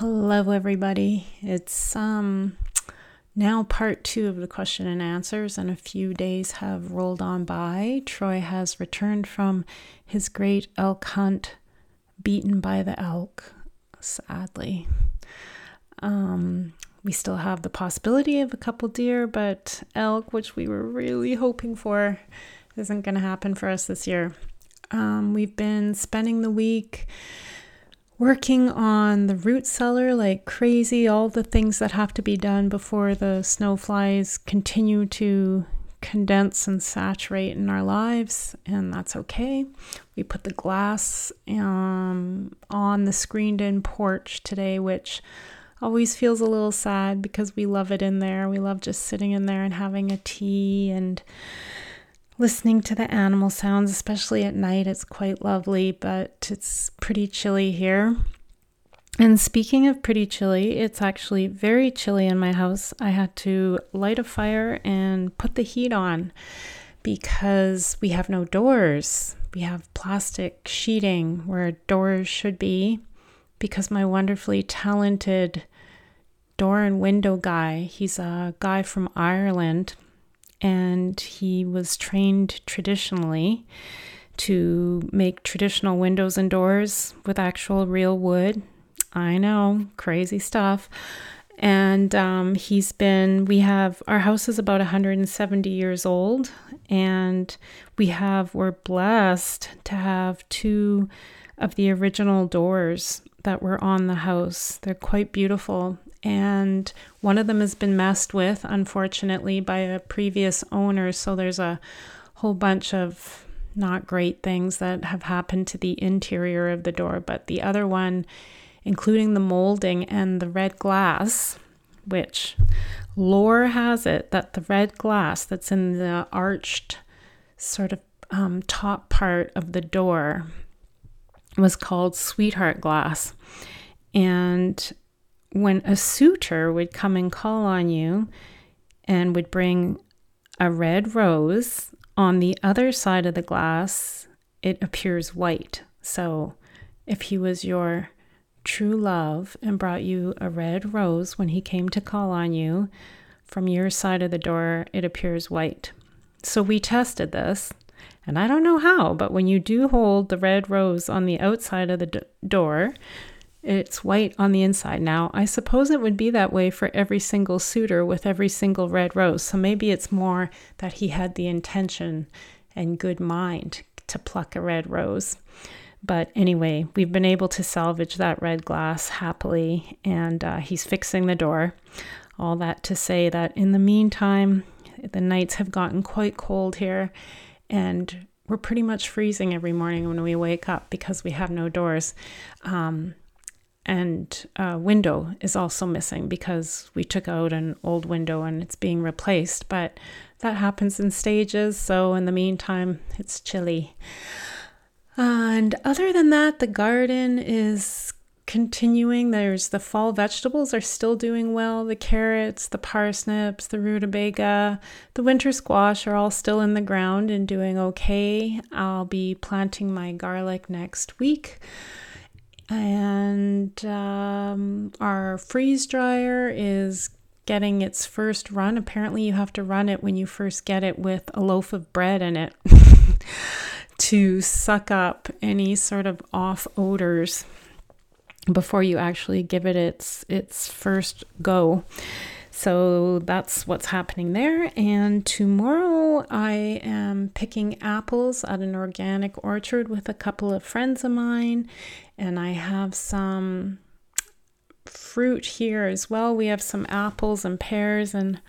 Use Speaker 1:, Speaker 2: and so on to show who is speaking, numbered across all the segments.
Speaker 1: Hello, everybody. It's um now part two of the question and answers, and a few days have rolled on by. Troy has returned from his great elk hunt, beaten by the elk, sadly. Um, we still have the possibility of a couple deer, but elk, which we were really hoping for, isn't going to happen for us this year. Um, we've been spending the week working on the root cellar like crazy, all the things that have to be done before the snow flies continue to condense and saturate in our lives, and that's okay. We put the glass um, on the screened in porch today, which always feels a little sad because we love it in there. We love just sitting in there and having a tea and listening to the animal sounds, especially at night. It's quite lovely, but it's pretty chilly here. And speaking of pretty chilly, it's actually very chilly in my house. I had to light a fire and put the heat on because we have no doors. We have plastic sheeting where doors should be because my wonderfully talented door and window guy, he's a guy from Ireland and he was trained traditionally to make traditional windows and doors with actual real wood. I know, crazy stuff. And um, he's been, we have, our house is about 170 years old, and we have, we're blessed to have two of the original doors that were on the house. They're quite beautiful and one of them has been messed with, unfortunately, by a previous owner. So there's a whole bunch of not great things that have happened to the interior of the door. But the other one, including the molding and the red glass, which lore has it that the red glass that's in the arched sort of um, top part of the door was called sweetheart glass. And when a suitor would come and call on you and would bring a red rose, on the other side of the glass, it appears white. So if he was your true love and brought you a red rose when he came to call on you, from your side of the door, it appears white. So we tested this, and I don't know how, but when you do hold the red rose on the outside of the d- door, it's white on the inside. Now, I suppose it would be that way for every single suitor with every single red rose. So maybe it's more that he had the intention and good mind to pluck a red rose. But anyway, we've been able to salvage that red glass happily, and uh, he's fixing the door. All that to say that in the meantime, the nights have gotten quite cold here, and we're pretty much freezing every morning when we wake up because we have no doors. Um, and uh, window is also missing because we took out an old window and it's being replaced. But that happens in stages. So in the meantime, it's chilly. and other than that, the garden is continuing. There's the fall vegetables are still doing well. The carrots, the parsnips, the rutabaga, the winter squash are all still in the ground and doing okay. I'll be planting my garlic next week and um, our freeze dryer is getting its first run. Apparently, you have to run it when you first get it with a loaf of bread in it to suck up any sort of off odors before you actually give it its its first go. So that's what's happening there. And tomorrow I am picking apples at an organic orchard with a couple of friends of mine. And I have some fruit here as well. We have some apples and pears and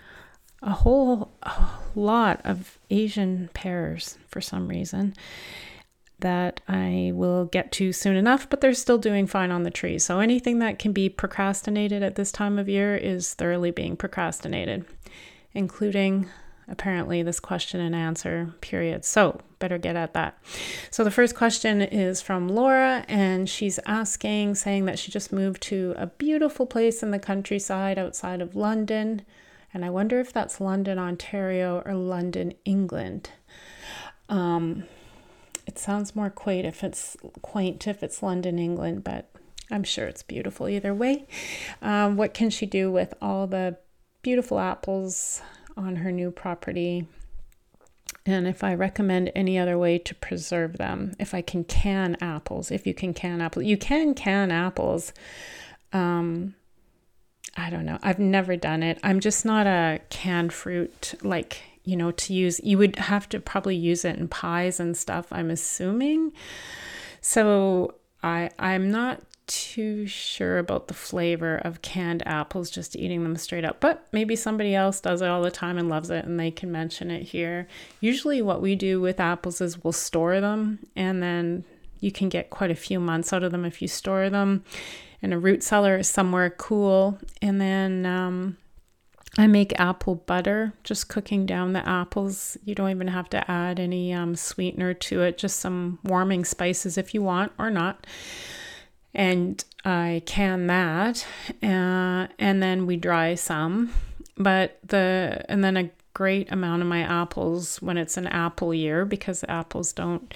Speaker 1: a whole lot of Asian pears for some reason that I will get to soon enough, but they're still doing fine on the tree. So anything that can be procrastinated at this time of year is thoroughly being procrastinated, including apparently this question and answer period. So better get at that. So the first question is from Laura, and she's asking, saying that she just moved to a beautiful place in the countryside outside of London. And I wonder if that's London, Ontario, or London, England. Um, sounds more quaint if it's quaint if it's London, England, but I'm sure it's beautiful either way. Um, what can she do with all the beautiful apples on her new property? And if I recommend any other way to preserve them, if I can can apples, if you can can apples, you can can apples. Um, I don't know. I've never done it. I'm just not a canned fruit like, you know, to use. You would have to probably use it in pies and stuff, I'm assuming. So I I'm not too sure about the flavor of canned apples just eating them straight up, but maybe somebody else does it all the time and loves it and they can mention it here. Usually, what we do with apples is we'll store them and then you can get quite a few months out of them if you store them in a root cellar somewhere cool. And then um, I make apple butter, just cooking down the apples. You don't even have to add any um, sweetener to it, just some warming spices if you want or not. And I can that, uh, and then we dry some. But the and then a great amount of my apples when it's an apple year because apples don't.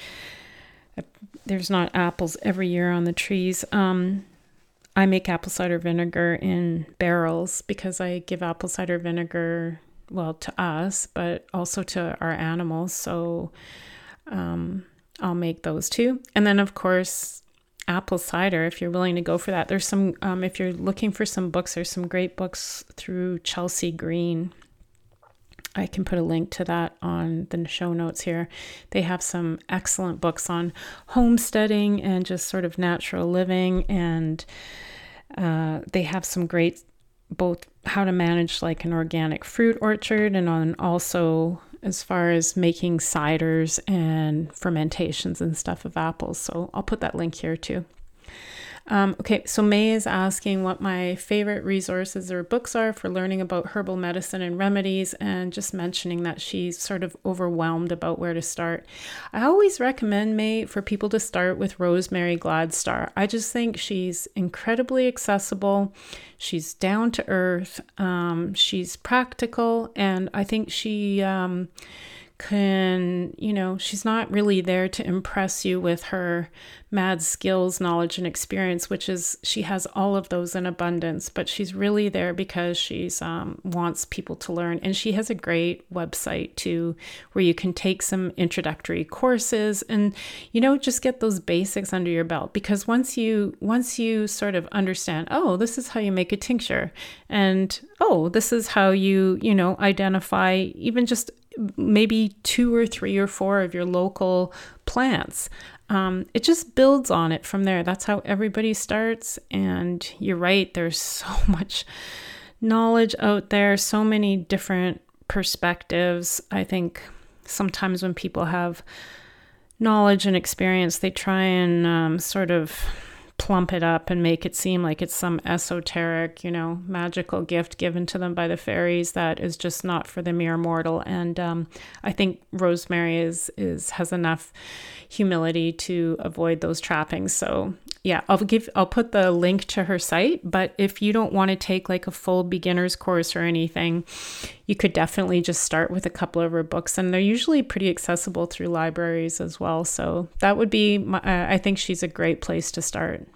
Speaker 1: There's not apples every year on the trees. Um, I make apple cider vinegar in barrels because I give apple cider vinegar, well, to us, but also to our animals. So um, I'll make those too. And then, of course, apple cider, if you're willing to go for that. There's some, um, if you're looking for some books, there's some great books through Chelsea Green. I can put a link to that on the show notes here. They have some excellent books on homesteading and just sort of natural living. And uh, they have some great, both how to manage like an organic fruit orchard and on also as far as making ciders and fermentations and stuff of apples. So I'll put that link here too. Um, okay, so May is asking what my favorite resources or books are for learning about herbal medicine and remedies, and just mentioning that she's sort of overwhelmed about where to start. I always recommend May for people to start with Rosemary Gladstar. I just think she's incredibly accessible, she's down to earth, um, she's practical, and I think she. Um, can, you know, she's not really there to impress you with her mad skills, knowledge, and experience, which is she has all of those in abundance, but she's really there because she's um, wants people to learn. And she has a great website too, where you can take some introductory courses and, you know, just get those basics under your belt. Because once you once you sort of understand, oh, this is how you make a tincture, and oh, this is how you, you know, identify even just maybe two or three or four of your local plants. Um, it just builds on it from there. That's how everybody starts. And you're right, there's so much knowledge out there, so many different perspectives. I think sometimes when people have knowledge and experience, they try and um, sort of plump it up and make it seem like it's some esoteric, you know, magical gift given to them by the fairies that is just not for the mere mortal. And um, I think Rosemary is is has enough humility to avoid those trappings. So yeah, I'll give I'll put the link to her site. But if you don't want to take like a full beginner's course or anything, you could definitely just start with a couple of her books, and they're usually pretty accessible through libraries as well. So that would be my, uh, I think she's a great place to start.